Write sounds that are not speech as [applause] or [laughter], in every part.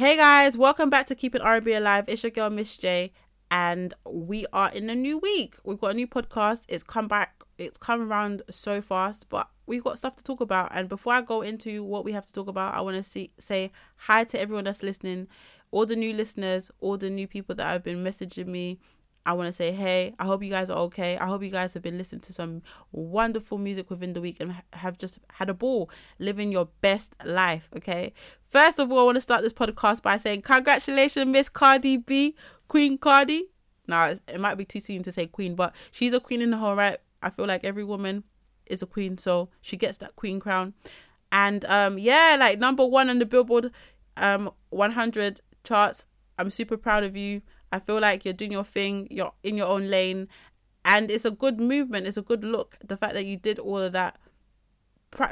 Hey guys, welcome back to Keeping R&B Alive. It's your girl Miss J, and we are in a new week. We've got a new podcast. It's come back. It's come around so fast, but we've got stuff to talk about. And before I go into what we have to talk about, I want to say hi to everyone that's listening, all the new listeners, all the new people that have been messaging me I want to say, hey, I hope you guys are okay. I hope you guys have been listening to some wonderful music within the week and have just had a ball living your best life, okay? First of all, I want to start this podcast by saying, congratulations, Miss Cardi B, Queen Cardi. Now, it might be too soon to say queen, but she's a queen in her right. I feel like every woman is a queen, so she gets that queen crown. And um, yeah, like number one on the Billboard um 100 charts. I'm super proud of you. I feel like you're doing your thing, you're in your own lane, and it's a good movement. It's a good look. The fact that you did all of that,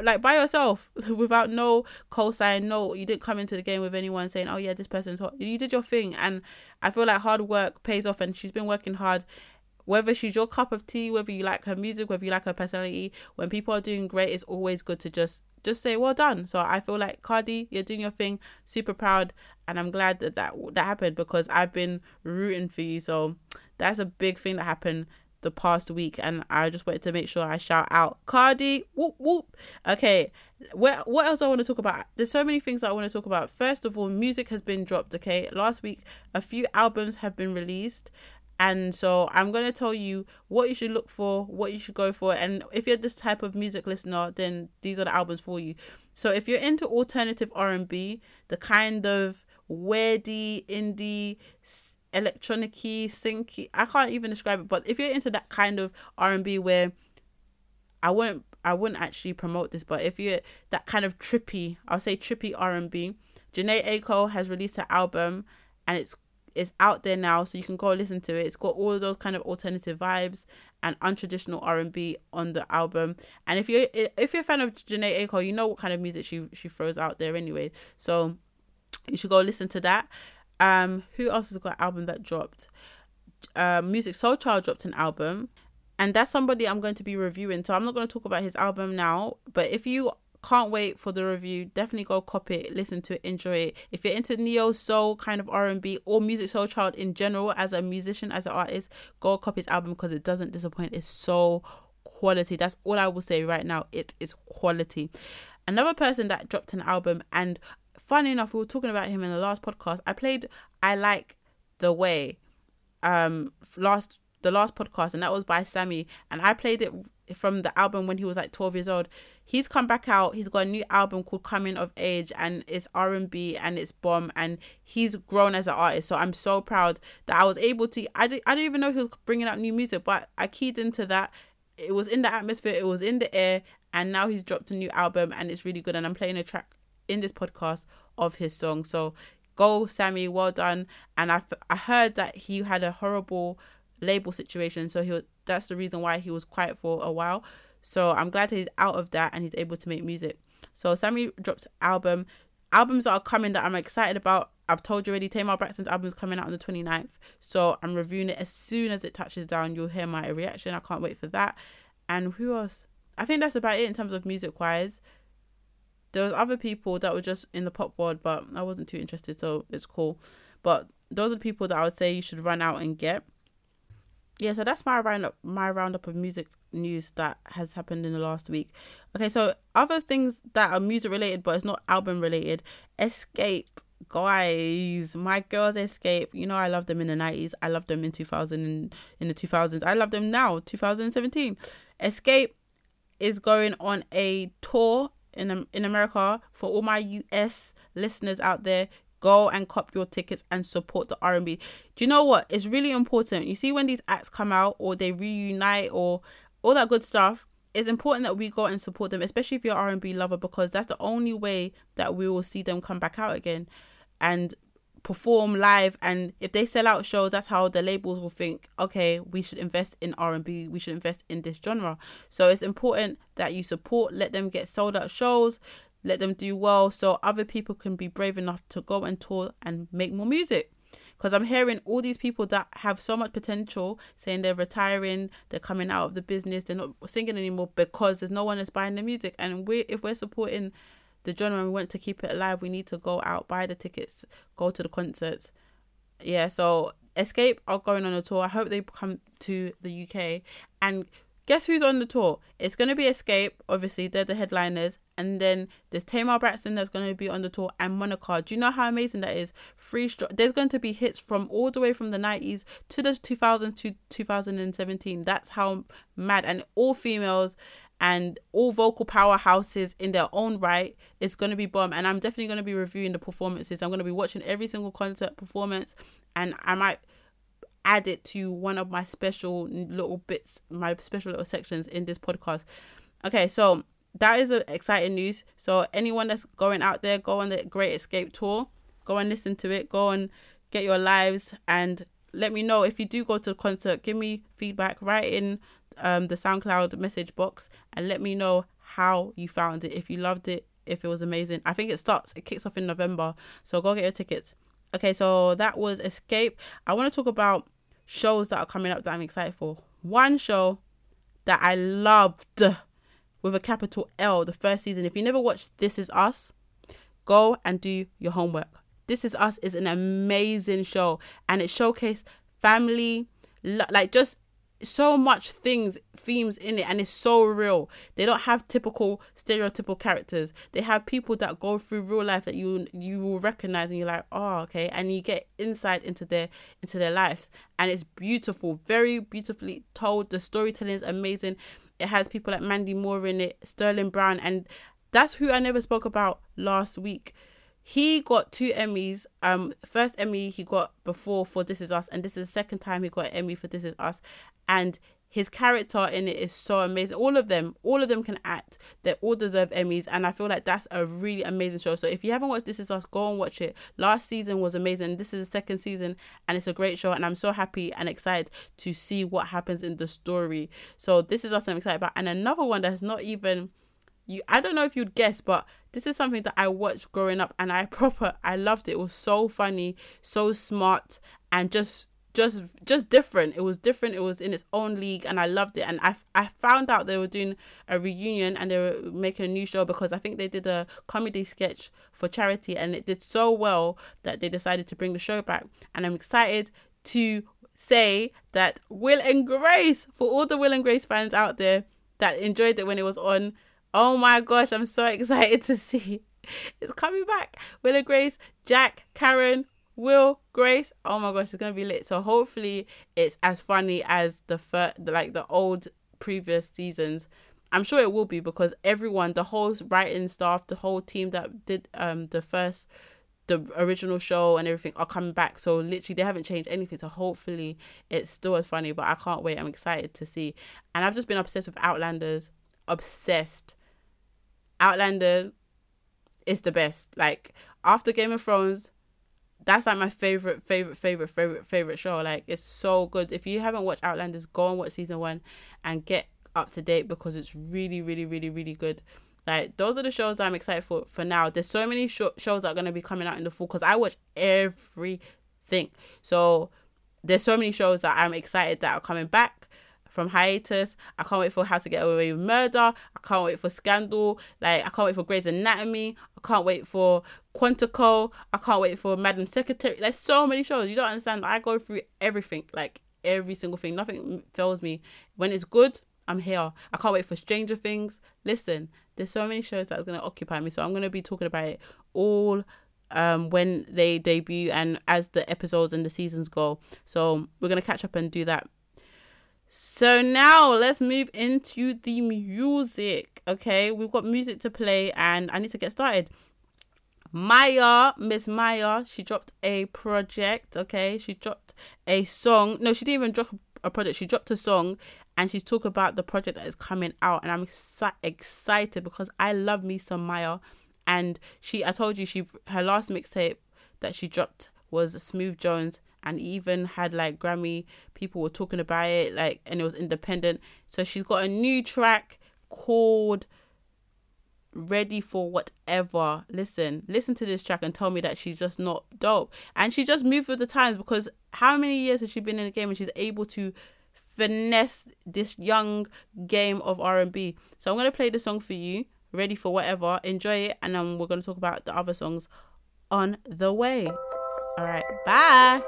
like by yourself, [laughs] without no cosign, no, you didn't come into the game with anyone saying, "Oh yeah, this person's hot." You did your thing, and I feel like hard work pays off, and she's been working hard. Whether she's your cup of tea, whether you like her music, whether you like her personality, when people are doing great, it's always good to just just say well done. So I feel like Cardi, you're doing your thing, super proud, and I'm glad that that, that happened because I've been rooting for you. So that's a big thing that happened the past week, and I just wanted to make sure I shout out Cardi. Whoop whoop. Okay, what what else I want to talk about? There's so many things I want to talk about. First of all, music has been dropped. Okay, last week a few albums have been released, and so I'm going to tell you what you should look for, what you should go for. And if you're this type of music listener, then these are the albums for you. So if you're into alternative R&B, the kind of weirdy, indie, electronicy, syncy, I can't even describe it, but if you're into that kind of R&B where I wouldn't I wouldn't actually promote this, but if you're that kind of trippy, I'll say trippy R&B, Jhené Aiko has released an album and it's it's out there now, so you can go listen to it. It's got all those kind of alternative vibes and untraditional R and B on the album. And if you're if you're a fan of Jhené Aiko, you know what kind of music she she throws out there anyway. So you should go listen to that. Um, who else has got an album that dropped? Uh, Musiq Soulchild dropped an album, and that's somebody I'm going to be reviewing. So I'm not going to talk about his album now. But if you can't wait for the review. Definitely go copy it, listen to it, enjoy it. If you're into neo soul kind of R and B or Musiq Soulchild in general, as a musician, as an artist, go copy his album because it doesn't disappoint. It's so quality. That's all I will say right now. It is quality. Another person that dropped an album, and funny enough, we were talking about him in the last podcast. I played I Like the Way um last the last podcast and that was by Sammie and I played it from the album when he was like 12 years old. He's come back out. He's got a new album called Coming of Age and it's R&B and it's bomb and he's grown as an artist. So I'm so proud that I was able to I didn't, I didn't even know he was bringing out new music, but I keyed into that. It was in the atmosphere, it was in the air and now he's dropped a new album and it's really good and I'm playing a track in this podcast of his song. So go Sammie, well done. And I I heard that he had a horrible label situation so he was that's the reason why he was quiet for a while. So I'm glad that he's out of that and he's able to make music. So Sammie drops album. Albums are coming that I'm excited about. I've told you already, Tamar Braxton's album is coming out on the 29th. So I'm reviewing it as soon as it touches down. You'll hear my reaction. I can't wait for that. And who else? I think that's about it in terms of music wise. There was other people that were just in the pop world, but I wasn't too interested, so it's cool. But those are the people that I would say you should run out and get yeah, so that's my roundup my roundup of music news that has happened in the last week. Okay, so other things that are music related but it's not album related. Xscape, guys, my girls Xscape. You know I love them in the nineties. I love them in two thousand and in the two thousands. I love them now, two thousand and seventeen. Xscape is going on a tour in in America for all my US listeners out there go and cop your tickets and support the R&B. Do you know what? It's really important. You see when these acts come out or they reunite or all that good stuff, it's important that we go and support them, especially if you're R&B lover because that's the only way that we will see them come back out again and perform live and if they sell out shows that's how the labels will think okay we should invest in R&B we should invest in this genre so it's important that you support let them get sold out shows let them do well so other people can be brave enough to go and tour and make more music because I'm hearing all these people that have so much potential saying they're retiring, they're coming out of the business, they're not singing anymore because there's no one that's buying the music. And we, if we're supporting the and we want to keep it alive, we need to go out, buy the tickets, go to the concerts. Yeah, so Xscape are going on a tour. I hope they come to the UK. And guess who's on the tour? It's going to be Xscape obviously, they're the headliners. And then there's Tamar Braxton that's going to be on the tour and Monica. Do you know how amazing that is? Free stro- There's going to be hits from all the way from the 90s to the 2000s to 2017. That's how mad. And all females and all vocal powerhouses in their own right. It's going to be bomb. And I'm definitely going to be reviewing the performances. I'm going to be watching every single concert performance. And I might add it to one of my special little bits, my special little sections in this podcast. Okay, so that is exciting news. So anyone that's going out there, go on the Great Xscape tour, go and listen to it, go and get your lives, and let me know if you do go to the concert. Give me feedback. Write in um, the SoundCloud message box and let me know how you found it. If you loved it, if it was amazing. I think it starts. It kicks off in November, so go get your tickets. Okay, so that was Xscape. I want to talk about shows that are coming up that I'm excited for. One show that I loved with a capital L the first season. If you never watched This Is Us, go and do your homework. This Is Us is an amazing show and it showcased family, like just so much things themes in it and it's so real. They don't have typical stereotypical characters. They have people that go through real life that you you will recognize and you're like oh okay and you get insight into their into their lives. And it's beautiful very beautifully told. The storytelling is amazing. It has people like mandy moore in it sterling brown and that's who i never spoke about last week he got two Emmys. Um, first Emmy he got before for This Is Us, and this is the second time he got an Emmy for This Is Us. And his character in it is so amazing. All of them, all of them can act. They all deserve Emmys, and I feel like that's a really amazing show. So if you haven't watched This Is Us, go and watch it. Last season was amazing. This is the second season, and it's a great show. And I'm so happy and excited to see what happens in the story. So This Is Us, I'm excited about. And another one that's not even you. I don't know if you'd guess, but this is something that I watched growing up and I [laughs] proper I loved it. It was so funny, so smart and just just just different. It was different. It was in its own league and I loved it. And I I found out they were doing a reunion and they were making a new show because I think they did a comedy sketch for charity and it did so well that they decided to bring the show back. And I'm excited to say that Will and Grace for all the Will and Grace fans out there that enjoyed it when it was on Oh my gosh, I'm so excited to see. It's coming back. Willa Grace, Jack, Karen, Will, Grace. Oh my gosh, it's gonna be lit. So hopefully it's as funny as the first, like the old previous seasons. I'm sure it will be because everyone, the whole writing staff, the whole team that did um the first the original show and everything are coming back. So literally they haven't changed anything. So hopefully it's still as funny. But I can't wait. I'm excited to see. And I've just been obsessed with Outlanders. Obsessed. Outlander is the best. Like after Game of Thrones, that's like my favorite, favorite, favorite, favorite, favorite show. Like it's so good. If you haven't watched Outlanders, go and watch season one and get up to date because it's really, really, really, really good. Like those are the shows I'm excited for for now. There's so many sh- shows that are gonna be coming out in the fall because I watch everything. So there's so many shows that I'm excited that are coming back from hiatus. I can't wait for How to Get Away with Murder. I can't wait for Scandal. Like I can't wait for Grey's Anatomy. I can't wait for Quantico. I can't wait for Madam Secretary. There's so many shows. You don't understand. I go through everything, like every single thing. Nothing fails me. When it's good, I'm here. I can't wait for Stranger Things. Listen, there's so many shows that's gonna occupy me. So I'm gonna be talking about it all um when they debut and as the episodes and the seasons go. So we're gonna catch up and do that so now let's move into the music. Okay, we've got music to play and I need to get started. Mya, Miss Mya, she dropped a project. Okay, she dropped a song. No, she didn't even drop a project. She dropped a song and she's talking about the project that is coming out. And I'm excited because I love me some Mya. And she, I told you, she her last mixtape that she dropped was Smoove Jones and even had like Grammy people were talking about it like and it was independent so she's got a new track called ready for whatever listen listen to this track and tell me that she's just not dope and she just moved with the times because how many years has she been in the game and she's able to finesse this young game of R&B so I'm going to play the song for you ready for whatever. Enjoy it, and then we're gonna talk about the other songs on the way. All right, bye.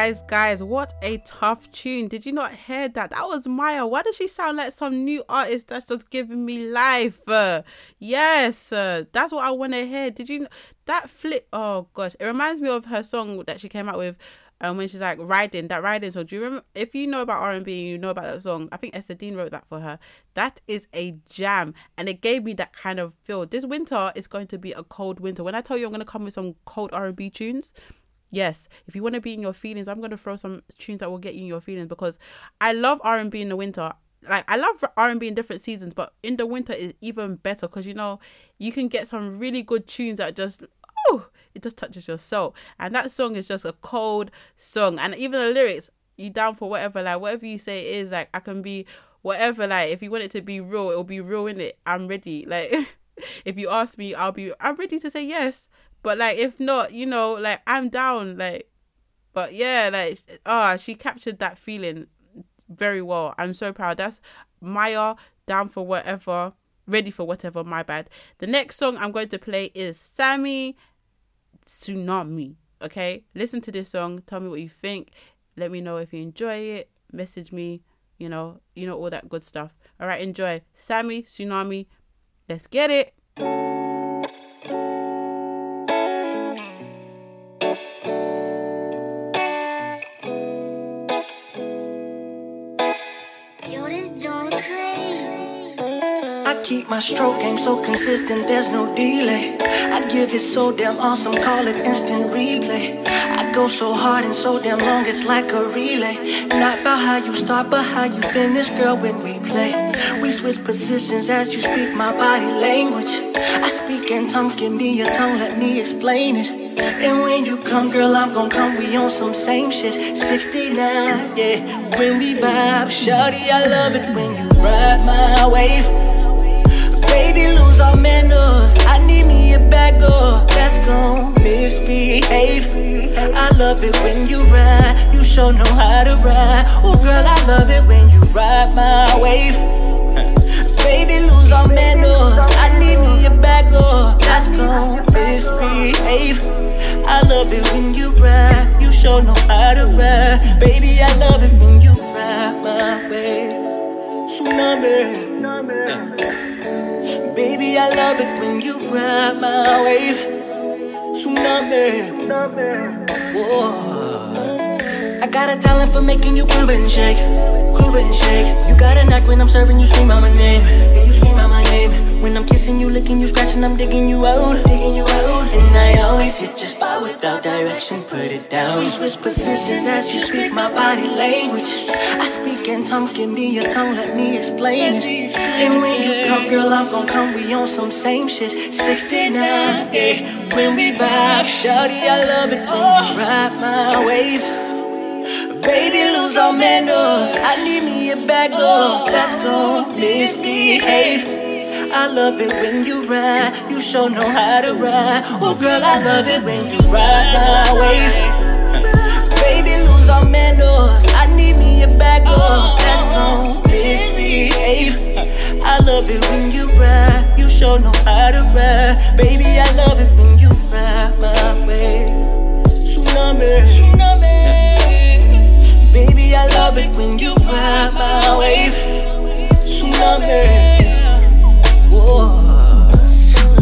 Guys, guys, what a tough tune. Did you not hear that? That was Mya. Why does she sound like some new artist that's just giving me life? Uh, yes, uh, that's what I want to hear. Did you that flip? Oh gosh, it reminds me of her song that she came out with um, when she's like riding that riding song. Do you remember? If you know about R and B, you know about that song. I think Ester Dean wrote that for her. That is a jam, and it gave me that kind of feel. This winter is going to be a cold winter. When I tell you I'm to come with some cold R and B tunes, yes if you want to be in your feelings i'm to throw some tunes that will get you in your feelings because i love r&b in the winter. Like i love r&b in different seasons but in the winter is even better because you know you can get some really good tunes that just oh it just touches your soul. And that song is just a cold song. And even the lyrics you down for whatever like whatever you say it is like i can be whatever. Like if you want it to be real it'll be real in it i'm ready. Like [laughs] if you ask me i'll be i'm ready to say yes but like if not you know like i'm down like but yeah like ah she captured that feeling very well. I'm so proud. That's mya down for whatever ready for whatever my bad. The next song i'm going to play is sammie tsunami okay? Listen to this song. Tell me what you think. Let me know if you enjoy it. Message me you know you know all that good stuff. All right enjoy. Sammy tsunami. Let's get it my stroke game so consistent, there's no delay. I give it so damn awesome, call it instant replay. I go so hard and so damn long, it's like a relay. Not about how you start, but how you finish, girl, when we play. We switch positions as you speak my body language. I speak in tongues, give me your tongue, let me explain it. And when you come, girl, I'm gon' come. We on some same shit. 69, yeah. When we vibe, shawty, I love it when you ride my wave. Baby, lose all manners. I need me a bag up that's gon' misbehave. I love it when you ride. You sure know how to ride. Oh, girl, I love it when you ride my wave. Baby, lose all manners. I need me a bag up that's gon' misbehave. I love it when you ride. You sure know how to ride. Baby, I love it when you ride my way. Tsunami. Baby, I love it when you ride my wave. Tsunami. Whoa. I got a talent for making you groove and shake. Groove and shake. You got a knack when I'm serving you, scream out my name. Yeah, you scream out my name. When I'm kissing you, licking you, scratching, I'm digging you out. Digging you out. And I always hit your spot without directions, put it down. We switch positions as you speak my body language. I speak in tongues, give me your tongue, let me explain it. And when you come, girl, I'm gon' come, we on some same shit. 69, yeah. When we vibe, shawty, I love it when you ride my wave. Baby, lose all manners. I need me a bag that's gon' misbehave. I love it when you ride. You sure know how to ride. Oh, girl, I love it when you ride my wave. Baby, lose all manners. I need me a bag that's gon' misbehave. I love it when you ride. You sure know how to ride. Baby, I love it when you ride my way. Tsunami. Baby, I love it when you ride my wave. Tsunami.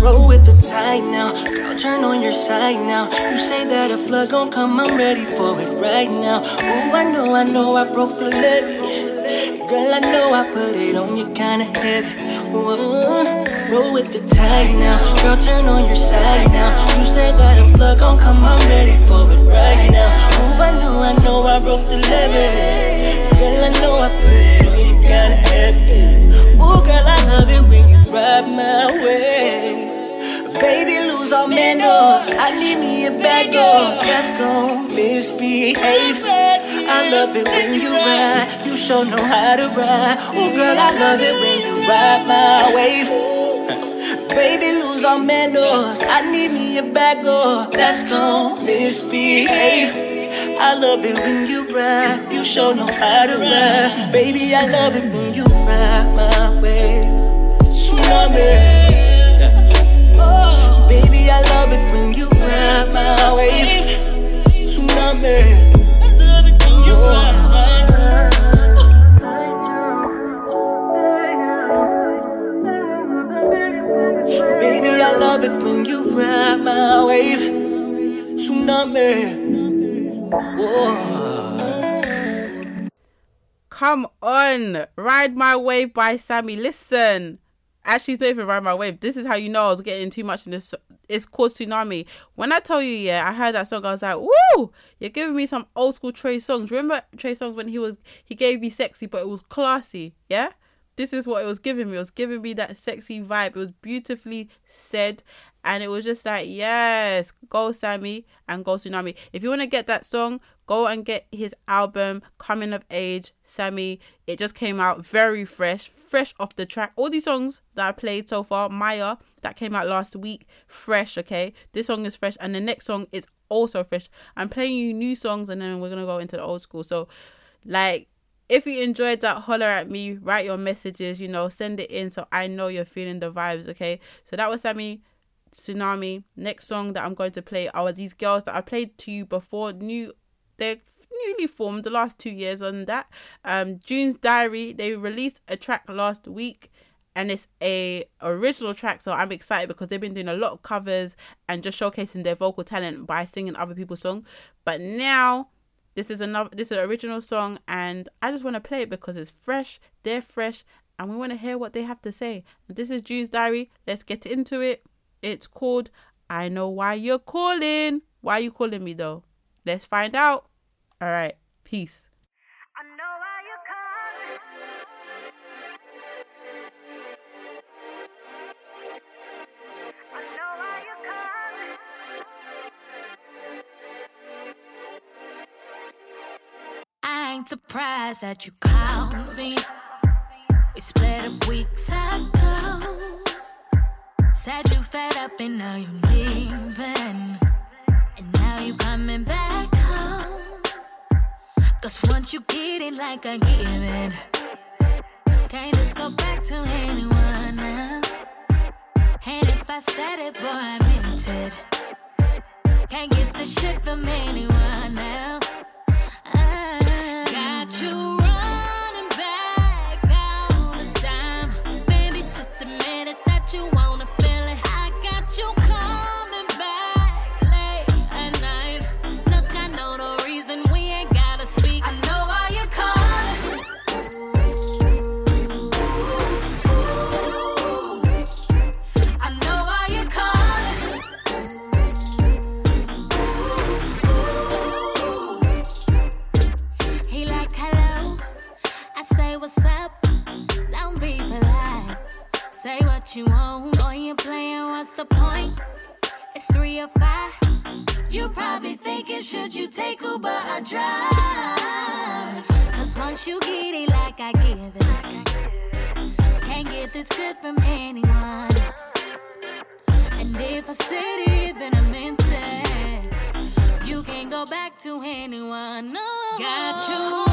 Roll with the tide now. Girl, turn on your side now. You say that a flood gon' come, I'm ready for it right now. Ooh, I know, I know I broke the levee. Girl, I know I put it on you kinda heavy. Whoa. Roll with the tide now. Girl, turn on your side now. You say that a flood gon' come, I'm ready for it right now. Ooh, I know, I know I broke the levee. Girl, I know I put it on you kinda heavy. Ooh, girl, I love it when you ride my way. Baby, lose all manners. I need me a bag up that's gon' misbehave. I love it when you ride. You sure know how to ride. Oh, girl, I love it when you ride my wave. Baby, lose all manners. I need me a bag up that's gon' misbehave. I love it when you ride. You sure know how to ride. Baby, I love it when you ride my way. Tsunami. Baby, I love it when you ride my wave. Tsunami. Ride my wave. Tsunami. Whoa. Come on, Ride My Wave by Sammie. Listen, actually, it's not even Ride My Wave. This is how you know I was getting too much in this. It's called Tsunami. When I tell you, yeah, I heard that song, I was like, woo, you're giving me some old school Trey Songz. Remember Trey Songz when he was, he gave me sexy, but it was classy, yeah? This is what it was giving me. It was giving me that sexy vibe. It was beautifully said. And it was just like, yes, go Sammie and go Tsunami. If you want to get that song, go and get his album, Coming of Age, Sammie. It just came out very fresh, fresh off the track. All these songs that I played so far, Mya, that came out last week, fresh, okay? This song is fresh. And the next song is also fresh. I'm playing you new songs and then we're going to go into the old school. So, like, if you enjoyed that, holler at me, write your messages, you know, send it in so I know you're feeling the vibes, okay? So that was Sammie Tsunami. Next song that I'm going to play are these girls that I played to you before. New, they're newly formed the last two years on that. Um, June's Diary. They released a track last week. And it's a original track, so I'm excited because they've been doing a lot of covers and just showcasing their vocal talent by singing other people's song But now this is another this is an original song and I just want to play it because it's fresh, they're fresh, and we want to hear what they have to say. This is June's diary. Let's get into it. It's called I Know Why You're Calling. Why are you calling me though? Let's find out. All right. Peace. Surprised that you called me. We split up weeks ago. Said you fed up and now you're leaving. And now you're coming back home. Cause once you get it like I give it, can't just go back to anyone else. And if I said it, boy, I meant it. Can't get the shit from anyone else. You should you take Uber or drive? Cause once you get it like I give it, can't get this good from anyone. And if I said it, then I meant it. You can't go back to anyone. No. Got you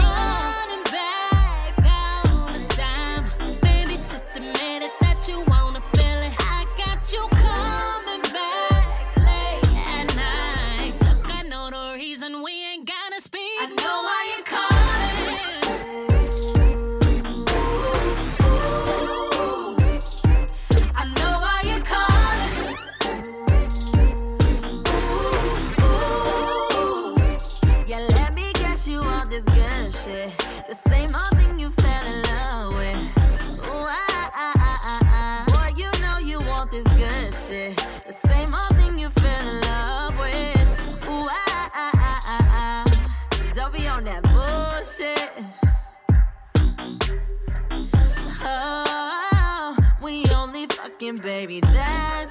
baby, that's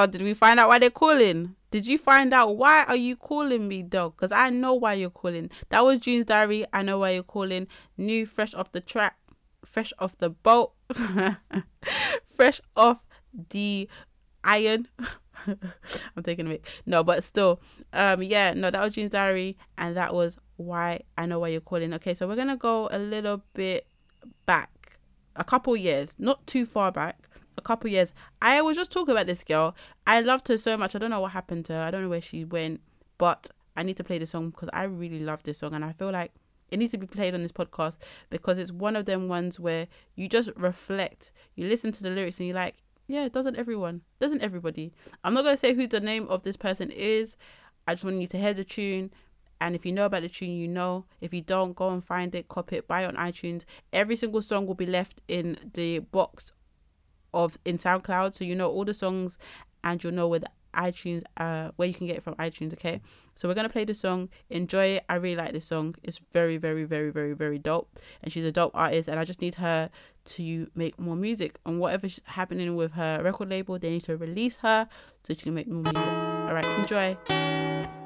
Yo, did we find out why they're calling? Did you find out why are you calling me, dog? Because I know why you're calling. That was June's diary. I know why you're calling. New, fresh off the track, fresh off the boat, [laughs] fresh off the iron. [laughs] I'm taking a bit. No, but still, um, yeah, no, that was June's diary, and that was why I know why you're calling. Okay, so we're gonna go a little bit back, a couple years, not too far back, a couple years. I was just talking about this girl. I loved her so much. I don't know what happened to her. I don't know where she went, but I need to play this song because I really love this song, and I feel like it needs to be played on this podcast because it's one of them ones where you just reflect. You listen to the lyrics and you're like, yeah, doesn't everyone? Doesn't everybody? I'm not gonna say who the name of this person is. I just want you to hear the tune. And if you know about the tune, you know. If you don't, go and find it, copy it, buy it on iTunes. Every single song will be left in the box of in SoundCloud, so you know all the songs, and you'll know where iTunes, uh, where you can get it from iTunes. Okay, so we're gonna play the song. Enjoy it. I really like this song. It's very, very, very, very, very dope, and she's a dope artist. And I just need her to make more music. And whatever's happening with her record label, they need to release her so she can make more music. All right, enjoy.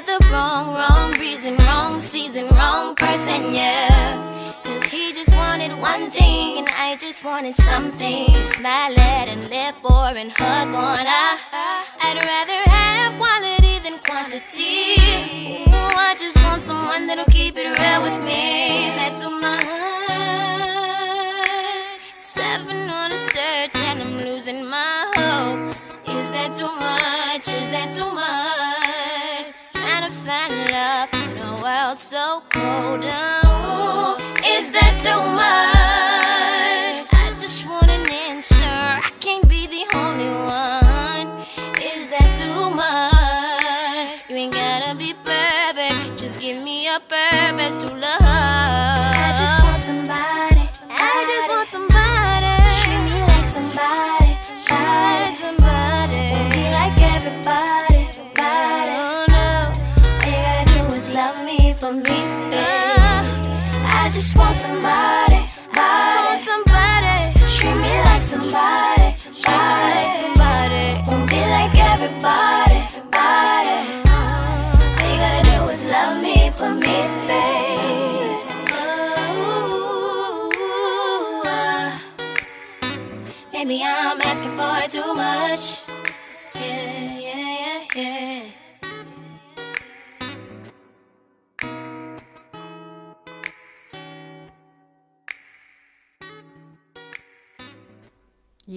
For the wrong, wrong reason, wrong season, wrong person, yeah. Cause he just wanted one thing, and I just wanted something smile at and live for and hug on. I, I'd rather have quality than quantity. Ooh, I just want someone that'll keep it real with me. Too love in a world so cold. Ooh, is that too much?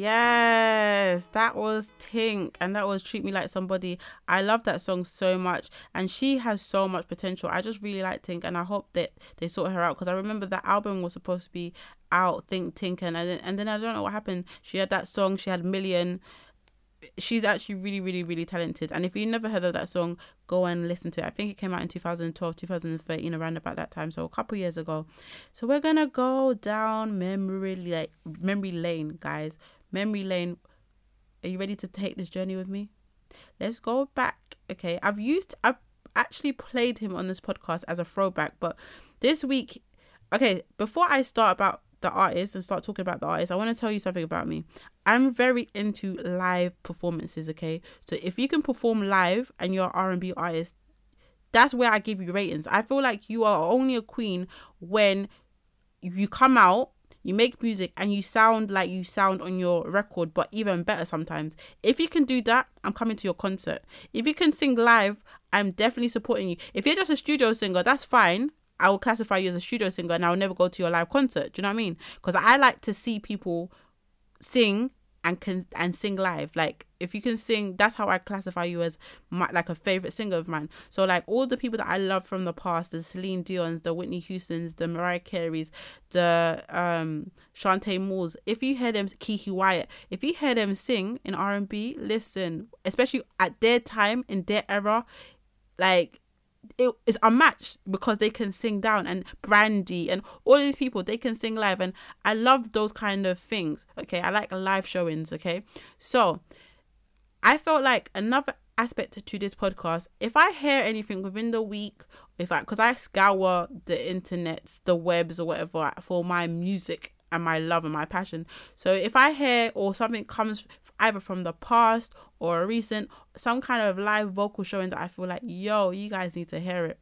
Yes, that was Tink, and that was Treat Me Like Somebody. I love that song so much, and she has so much potential. I just really like Tink, and I hope that they sort her out because I remember that album was supposed to be out, Think Tink, and then, and then I don't know what happened. She had that song, she had Million. She's actually really, really, really talented. And if you never heard of that song, go and listen to it. I think it came out in 2012, 2013, around about that time, so a couple years ago. So we're gonna go down memory lane, memory lane, guys memory lane. Are you ready to take this journey with me? Let's go back. Okay i've used i've actually played him on this podcast as a throwback but this week okay before i start about the artist and start talking about the artist i want to tell you something about me. I'm very into live performances okay? So if you can perform live and you're r&b artist that's where i give you ratings. I feel like you are only a queen when you come out you make music and you sound like you sound on your record, but even better sometimes. If you can do that, I'm coming to your concert. If you can sing live, I'm definitely supporting you. If you're just a studio singer, that's fine. I will classify you as a studio singer and I'll never go to your live concert. Do you know what I mean? Because I like to see people sing and can and sing live. Like if you can sing that's how i classify you as my like a favorite singer of mine. So like all the people that i love from the past the celine dion's the whitney houstons the mariah careys the um Chanté Moores if you hear them keke wyatt if you hear them sing in r&b listen especially at their time in their era like it is unmatched because they can sing down and brandy and all these people they can sing live. And i love those kind of things. Okay i like live showings okay? So i felt like another aspect to this podcast if i hear anything within the week if i because i scour the internet the webs or whatever for my music and my love and my passion. So if I hear or something comes either from the past or a recent, some kind of live vocal showing that I feel like, yo, you guys need to hear it.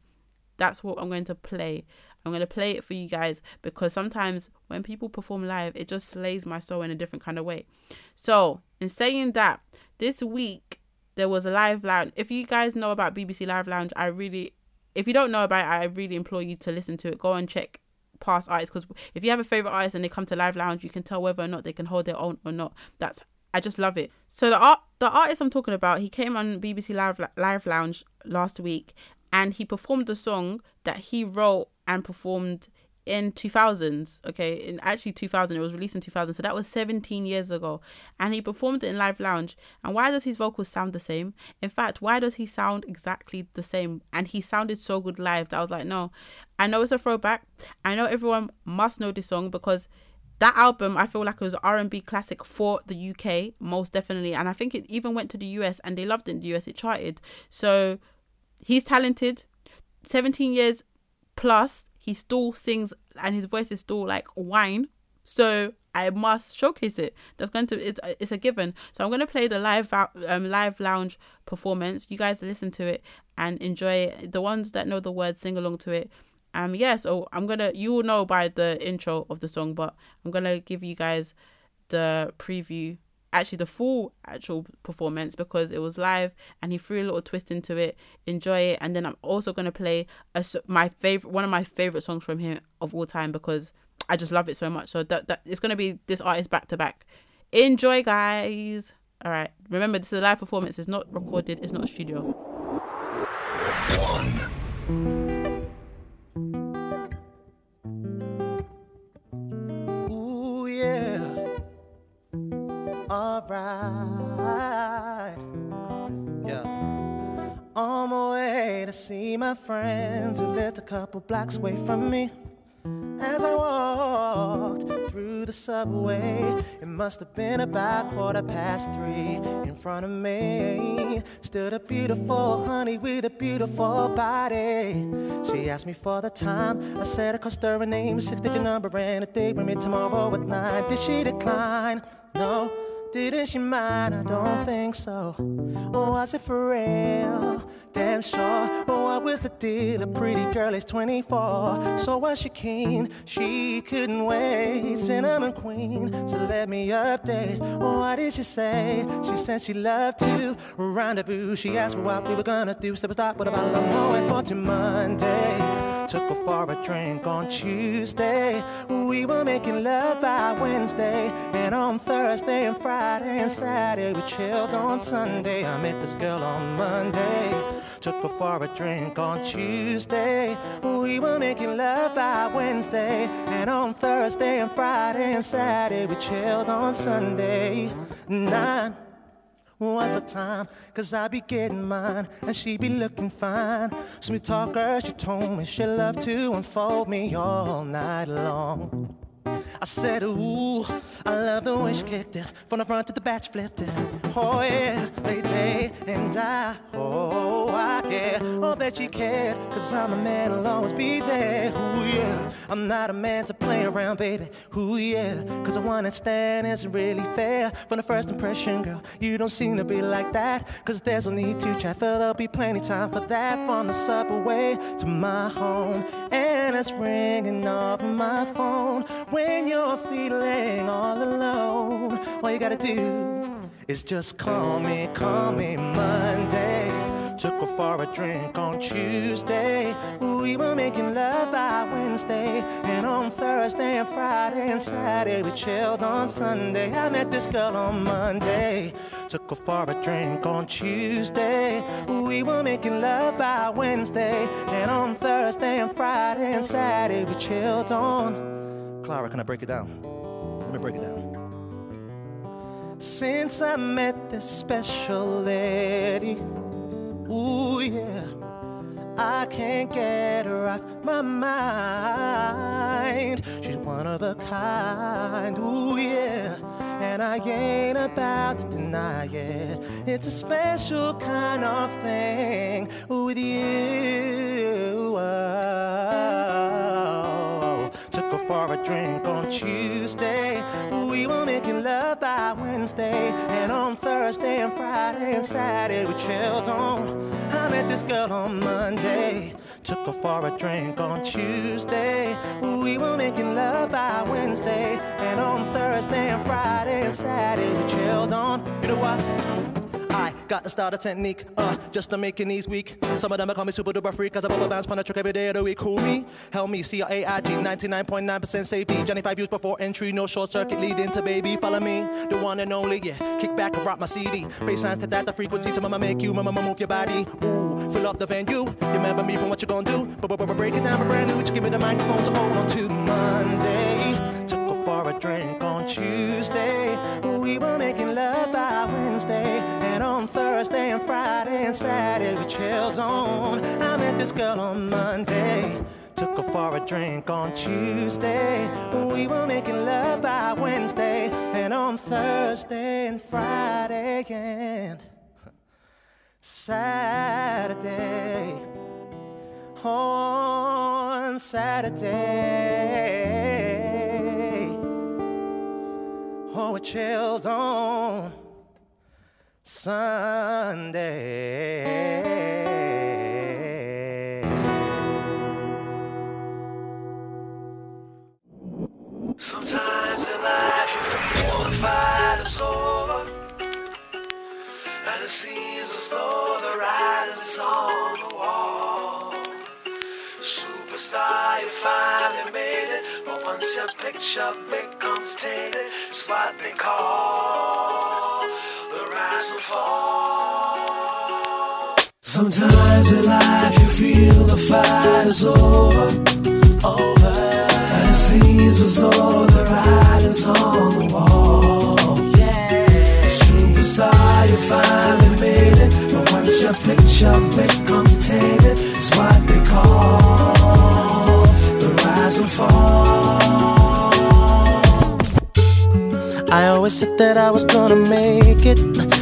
That's what I'm going to play. I'm going to play it for you guys because sometimes when people perform live, it just slays my soul in a different kind of way. So, in saying that, this week there was a live lounge. If you guys know about BBC Live Lounge, I really, if you don't know about it, I really implore you to listen to it. Go and check past artists because if you have a favorite artist and they come to live lounge, you can tell whether or not they can hold their own or not. That's I just love it. So the art, the artist I'm talking about, he came on BBC Live Live Lounge last week, and he performed a song that he wrote and performed in 2000s okay? In actually 2000 it was released in 2000 so that was 17 years ago. And he performed it in live lounge. And why does his vocals sound the same? In fact why does he sound exactly the same? And he sounded so good live that i was like no. I know it's a throwback. I know everyone must know this song because that album i feel like it was r&b classic for the uk most definitely. And i think it even went to the us and they loved it in the us it charted. So he's talented. 17 years plus he still sings and his voice is still like wine so i must showcase it. That's going to it's, it's a given. So i'm going to play the live um, live lounge performance. You guys listen to it and enjoy it. The ones that know the words sing along to it. Um yeah so i'm gonna you will know by the intro of the song but i'm gonna give you guys the preview actually the full actual performance because it was live and he threw a little twist into it. Enjoy it. And then i'm also going to play a, my favorite one of my favorite songs from him of all time because i just love it so much. So that, that it's going to be this artist back to back. Enjoy guys. All right. Remember this is a live performance. It's not recorded. It's not a studio. Ooh, Alright. Yeah. On my way to see my friends who lived a couple blocks away from me. As I walked through the subway, it must have been about quarter past three. In front of me stood a beautiful honey with a beautiful body. She asked me for the time. I said I stir her name, six digit number, and a date with me tomorrow at nine. Did she decline? No. Didn't she mind? I don't think so. Oh, was it for real? Damn sure. Oh, what was the deal? A pretty girl is 24. So was she keen? She couldn't wait. Cinnamon queen. So let me update. Oh, what did she say? She said she loved to rendezvous. She asked me what we were gonna do. Step stop with a bottle of Moet for to Monday. For a drink on Tuesday. We were making love by Wednesday. And on Thursday and Friday and Saturday, we chilled on Sunday. I met this girl on Monday. Took her for a drink on Tuesday. We were making love by Wednesday. And on Thursday and Friday and Saturday, we chilled on Sunday. Nine was a time, cause I be getting mine, and she be looking fine. Sweet talker, she told me she loved to unfold me all night long. I said, ooh, I love the way she kicked it. From the front to the back, she flipped it. Oh yeah, lady, and I, oh, I care. Oh, that she cared, cause I'm a man, I'll always be there. Ooh yeah, I'm not a man to play around, baby. Ooh yeah, cause a one night stand isn't really fair? From the first impression, girl, you don't seem to be like that. Cause there's no need to chat, for there'll be plenty time for that. From the subway to my home And it's ringing off my phone When you're feeling all alone All you gotta do is just call me, call me Monday Took her for a drink on Tuesday. We were making love by Wednesday. And on Thursday and Friday and Saturday, we chilled on Sunday. I met this girl on Monday. Took her for a drink on Tuesday. We were making love by Wednesday. And on Thursday and Friday and Saturday, we chilled on. Clara, can I break it down? Let me break it down. Since I met this special lady, ooh yeah, I can't get her off my mind. She's one of a kind, ooh yeah, and I ain't about to deny it. It's a special kind of thing with you. oh. For a drink on Tuesday. We were making love by Wednesday. And on Thursday and Friday and Saturday, we chilled on. I met this girl on Monday. Took her for a drink on Tuesday. We were making love by Wednesday. And on Thursday and Friday and Saturday, we chilled on. You know what? Got to start a technique, uh, just to make your knees weak. Some of them call me super duper freak, cause I bubble bounce on a trick every day of the week. Who me? Help me, C R A I G, 99.9% safety. Johnny 5 views before entry, no short circuit leading to baby. Follow me, the one and only, yeah. Kick back and rock my CD. Baseline set that the frequency to mama make you, mama move your body. Ooh, fill up the venue. Remember me from what you gonna do? Break it down for brand new, you give me the microphone to hold on to Monday. Took her for a drink on Tuesday. We were Saturday, we chilled on. I met this girl on Monday. Took her for a drink on Tuesday. We were making love by Wednesday. And on Thursday and Friday and Saturday. On Saturday. Oh, we chilled on Sunday. Sometimes in life you feel the fight is over, and it seems as though the writing's on the wall. Superstar, you finally made it, but once your picture becomes tainted, it's what they call Sometimes in life you feel the fight is over, over, and it seems as though the writing's on the wall. Yeah, superstar, you finally made it, but once your picture becomes tainted, it's what they call the rise and fall. I always said that I was gonna make it.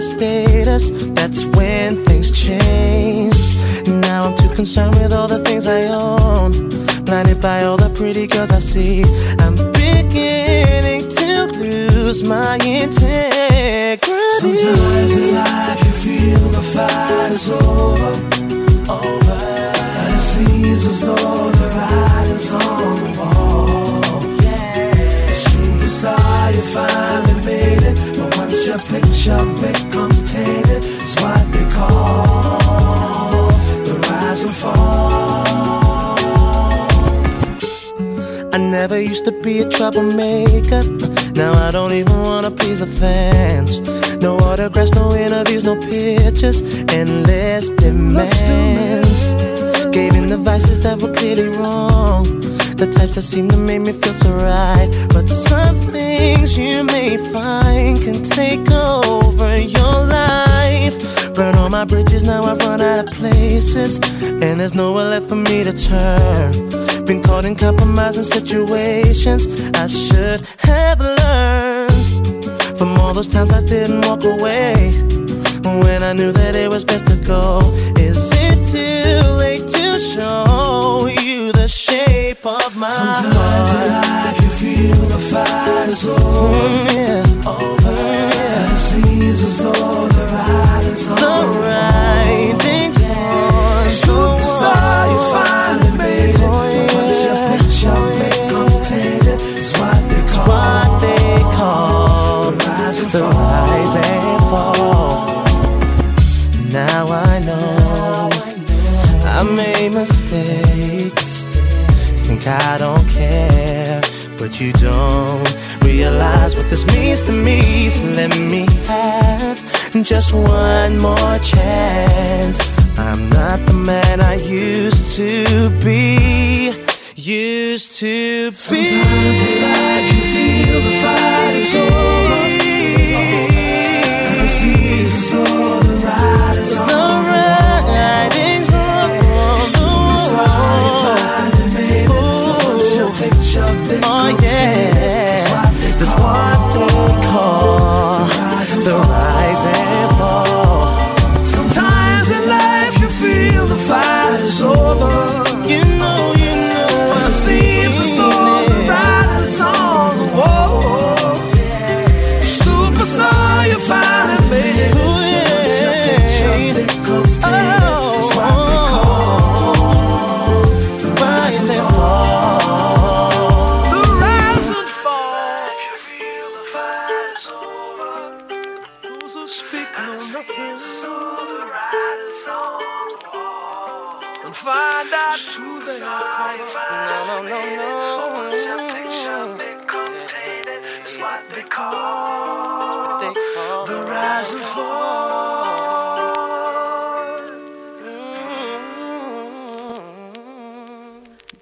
status. That's when things change. Now I'm too concerned with all the things I own. Blinded by all the pretty girls I see. I'm beginning to lose my integrity. Sometimes in life you feel the fight is over, over, and it seems as though the writing's on the wall. Yeah, superstar, you finally made once your picture becomes tainted, it's what they call the rise and fall. I never used to be a troublemaker. Now I don't even wanna please the fans. No autographs, no interviews, no pictures, endless demands. Gave in the vices that were clearly wrong. The types that seem to make me feel so right. But some things you may find can take over your life. Burn all my bridges, now I've run out of places. And there's nowhere left for me to turn. Been caught in compromising situations I should have learned from all those times I didn't walk away when I knew that it was best to go. You feel the fight is over, over, and it seems as though the writing's on The you finally made it. Once your it's what they call the rise and fall. Now I know I made mistakes. Think I don't but you don't realize what this means to me. So let me have just one more chance. I'm not the man I used to be. Used to be. Sometimes in life you feel the fight is over.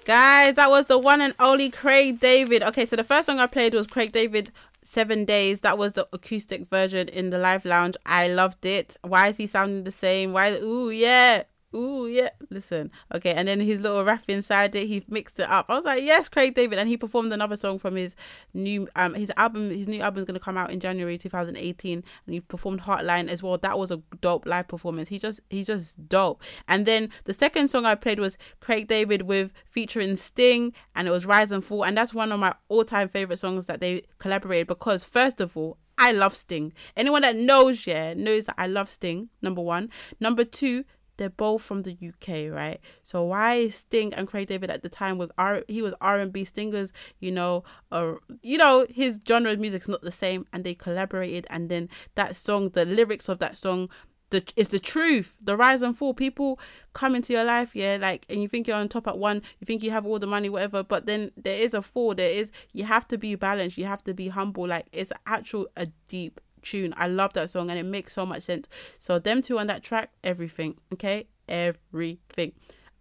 Guys, that was the one and only Craig David. Okay, so the first song I played was Craig David Seven Days. That was the acoustic version in the live lounge. I loved it. Why is he sounding the same? Why? Ooh, yeah. Ooh, yeah. Listen. Okay, and then his little rap inside it, he mixed it up. I was like, yes, Craig David. And he performed another song from his new um his album. His new album is gonna come out in January 2018. And he performed Heartline as well. That was a dope live performance. He just he's just dope. And then the second song I played was Craig David with featuring Sting, and it was Rise and Fall. And that's one of my all-time favorite songs that they collaborated because first of all, I love Sting. Anyone that knows, yeah, knows that I love Sting. Number one. Number two, they're both from the UK, right? So why Sting and Craig David at the time was R he was R and B stingers, you know, or you know his genre of music's not the same, and they collaborated, and then that song, the lyrics of that song. The, is the truth the rise and fall people come into your life yeah like and you think you're on top at one you think you have all the money whatever but then there is a fall there is you have to be balanced you have to be humble like it's actual a deep tune. I love that song and it makes so much sense. So them two on that track, everything. Okay, everything.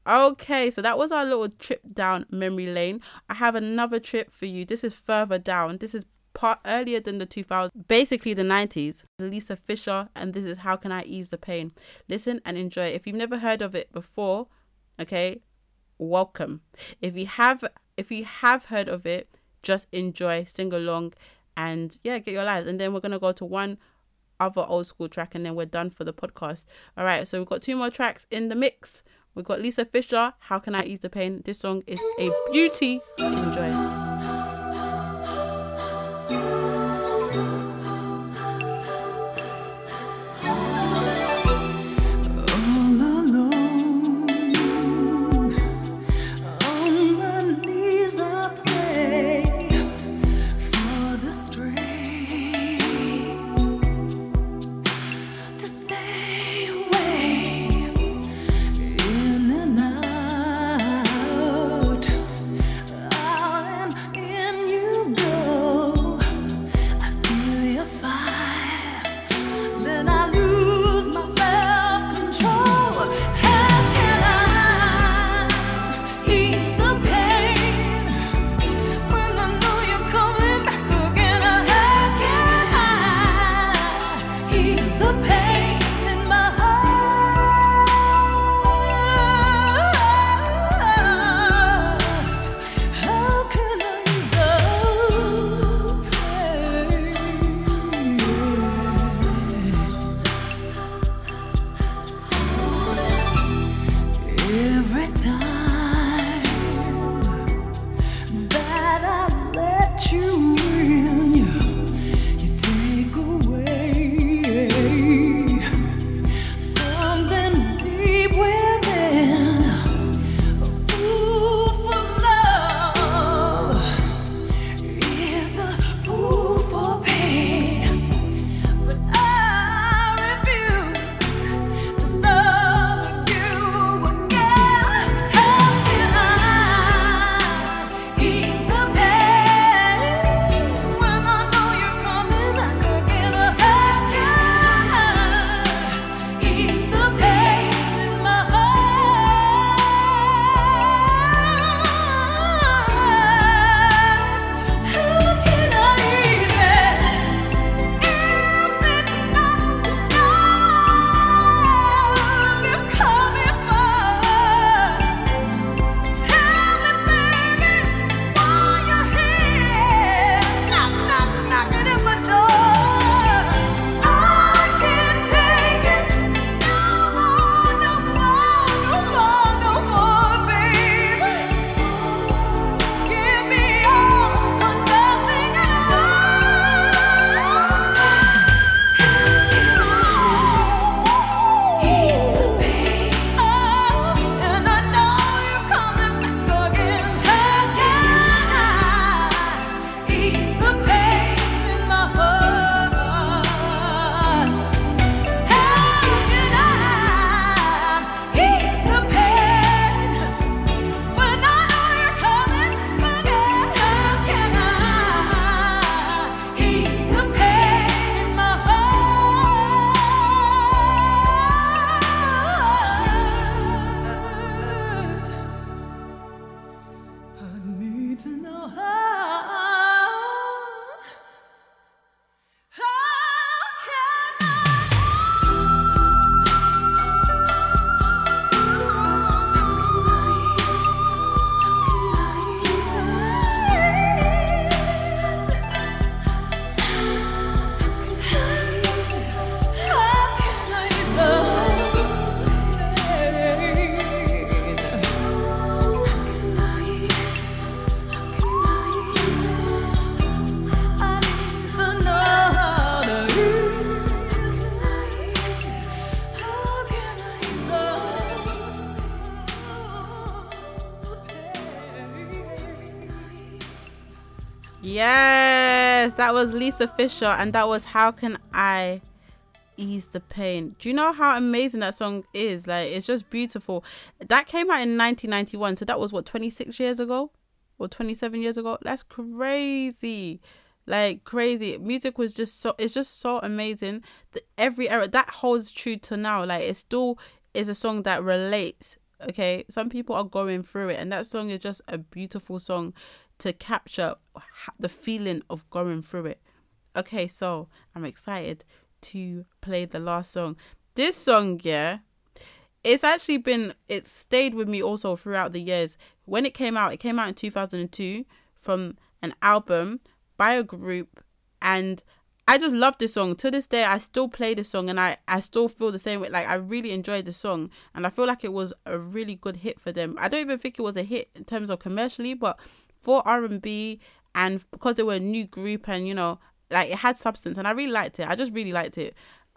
Okay, so that was our little trip down memory lane. I have another trip for you. This is further down. This is part earlier than the 2000s, basically the 90s. Lisa Fischer, and this is How Can I Ease the Pain. Listen and enjoy. If you've never heard of it before, okay, welcome. If you have, if you have heard of it, just enjoy, sing along, and yeah, get your lives. And then we're gonna go to one other old school track, and then we're done for the podcast. All right, so we've got two more tracks in the mix. We've got Lisa Fischer, How Can I Ease the Pain? This song is a beauty. Enjoy. Was and that was How Can I Ease the Pain. Do you know how amazing that song is? Like, it's just beautiful. That came out in 1991, so that was what 26 years ago or 27 years ago. That's crazy. Like crazy. Music was just so it's just so amazing. The, every era that holds true to now. Like it still is a song that relates. Okay, some people are going through it, and that song is just a beautiful song to capture the feeling of going through it. Okay, so I'm excited to play the last song. This song, yeah, it's actually been it's stayed with me also throughout the years. When it came out, it came out in 2002 from an album by a group and I just love this song. To this day, I still play this song and I, I still feel the same way. Like, I really enjoyed the song and I feel like it was a really good hit for them. I don't even think it was a hit in terms of commercially, but for R&B and because they were a new group and, you know, like it had substance and I really liked it. I just really liked it.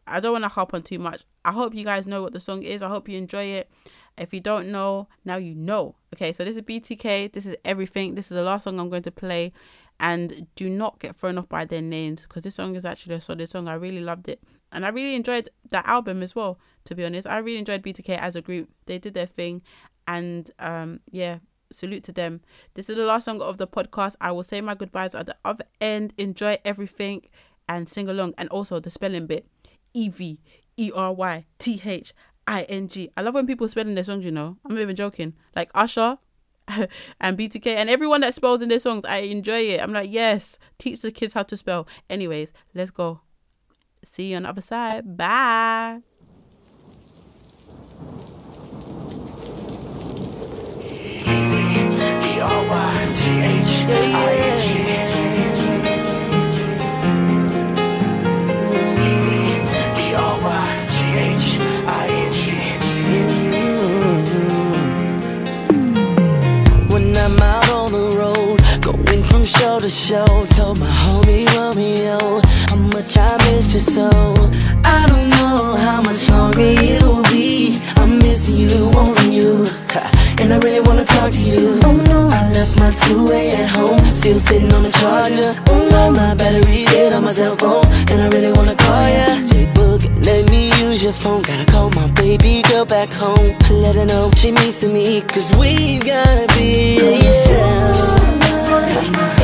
I don't want to harp on too much. I hope you guys know what the song is. I hope you enjoy it. If you don't know, now you know. Okay, so this is B2K. This is everything. This is the last song I'm going to play. And do not get thrown off by their names because this song is actually a solid song. I really loved it. And I really enjoyed that album as well, to be honest. I really enjoyed B2K as a group. They did their thing. And um, yeah, salute to them. This is the last song of the podcast. I will say my goodbyes at the other end. Enjoy everything and sing along. And also the spelling bit E V E R Y T H I N G. I love when people spelling their songs, you know. I'm not even joking. Like Usher [laughs] and B2K and everyone that spells in their songs, I enjoy it. I'm like, yes, teach the kids how to spell. Anyways, let's go. See you on the other side. Bye. Show to show, told my homie Romeo how much I missed you so. Still sitting on the charger. No, my battery's dead on my cell phone, and I really wanna call ya. J-Boog, let me use your phone. Gotta call my baby girl back home. Let her know what she means to me. Cause we gotta be. Yeah.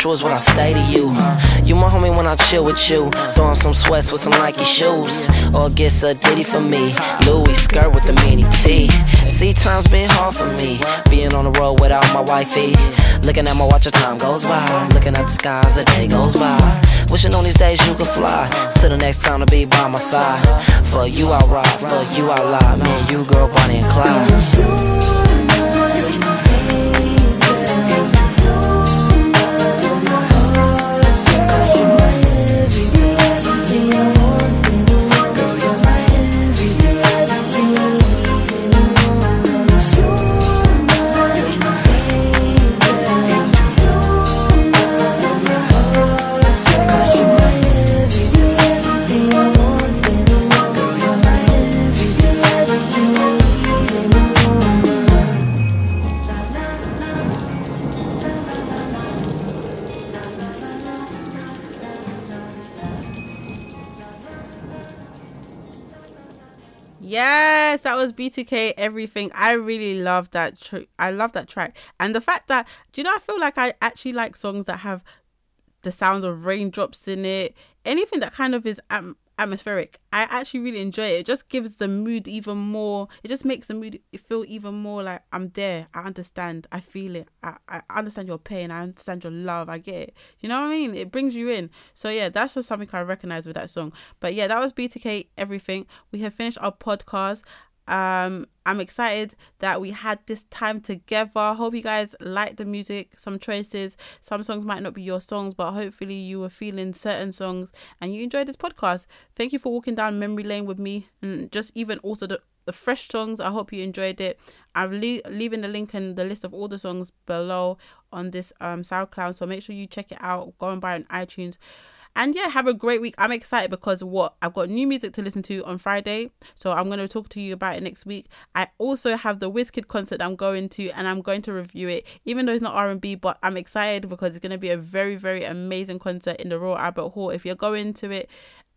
What I stay to you. You my homie when I chill with you. Throwing some sweats with some Nike shoes. Or get a ditty for me. Louis skirt with the mini T. See, time's been hard for me. Being on the road without my wifey. Looking at my watch, as time goes by. Looking at the sky as the day goes by. Wishing on these days you could fly. Till the next time to be by my side. For you, I'll ride. For you, I'll lie. Me you, girl, Bonnie and Clyde. Yes, that was B2K everything. I really love that. Tr- I love that track, and the fact that do you know? I feel like I actually like songs that have the sounds of raindrops in it. Anything that kind of is am- atmospheric. I actually really enjoy it. It just gives the mood even more. It just makes the mood feel even more like I'm there. I understand. I feel it. I, I understand your pain. I understand your love. I get it. You know what I mean? It brings you in. So yeah, that's just something I recognize with that song. But yeah, that was B2K everything. We have finished our podcast. Um, I'm excited that we had this time together. Hope you guys like the music, some choices. Some songs might not be your songs, but hopefully you were feeling certain songs and you enjoyed this podcast. Thank you for walking down memory lane with me and just even also the the fresh songs. I hope you enjoyed it. I'm le- leaving the link and the list of all the songs below on this um SoundCloud, so make sure you check it out. Go and buy on iTunes. And yeah, have a great week. I'm excited because what I've got new music to listen to on Friday, so I'm going to talk to you about it next week. I also have the Wizkid concert I'm going to, and I'm going to review it, even though it's not R&B. But I'm excited because it's going to be a very, very amazing concert in the Royal Albert Hall. If you're going to it,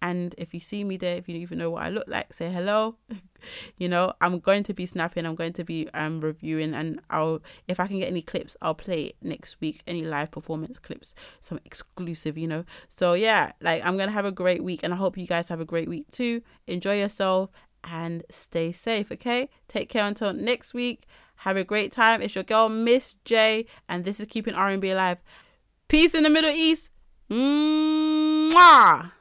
and if you see me there, if you even know what I look like, say hello. [laughs] you know, I'm going to be snapping. I'm going to be um reviewing, and I'll if I can get any clips, I'll play next week. Any live performance clips, some exclusive, you know. So yeah, like I'm gonna have a great week, and I hope you guys have a great week too. Enjoy yourself and stay safe. Okay, take care until next week. Have a great time. It's your girl Miss J, and this is keeping R&B alive. Peace in the Middle East. Mwah.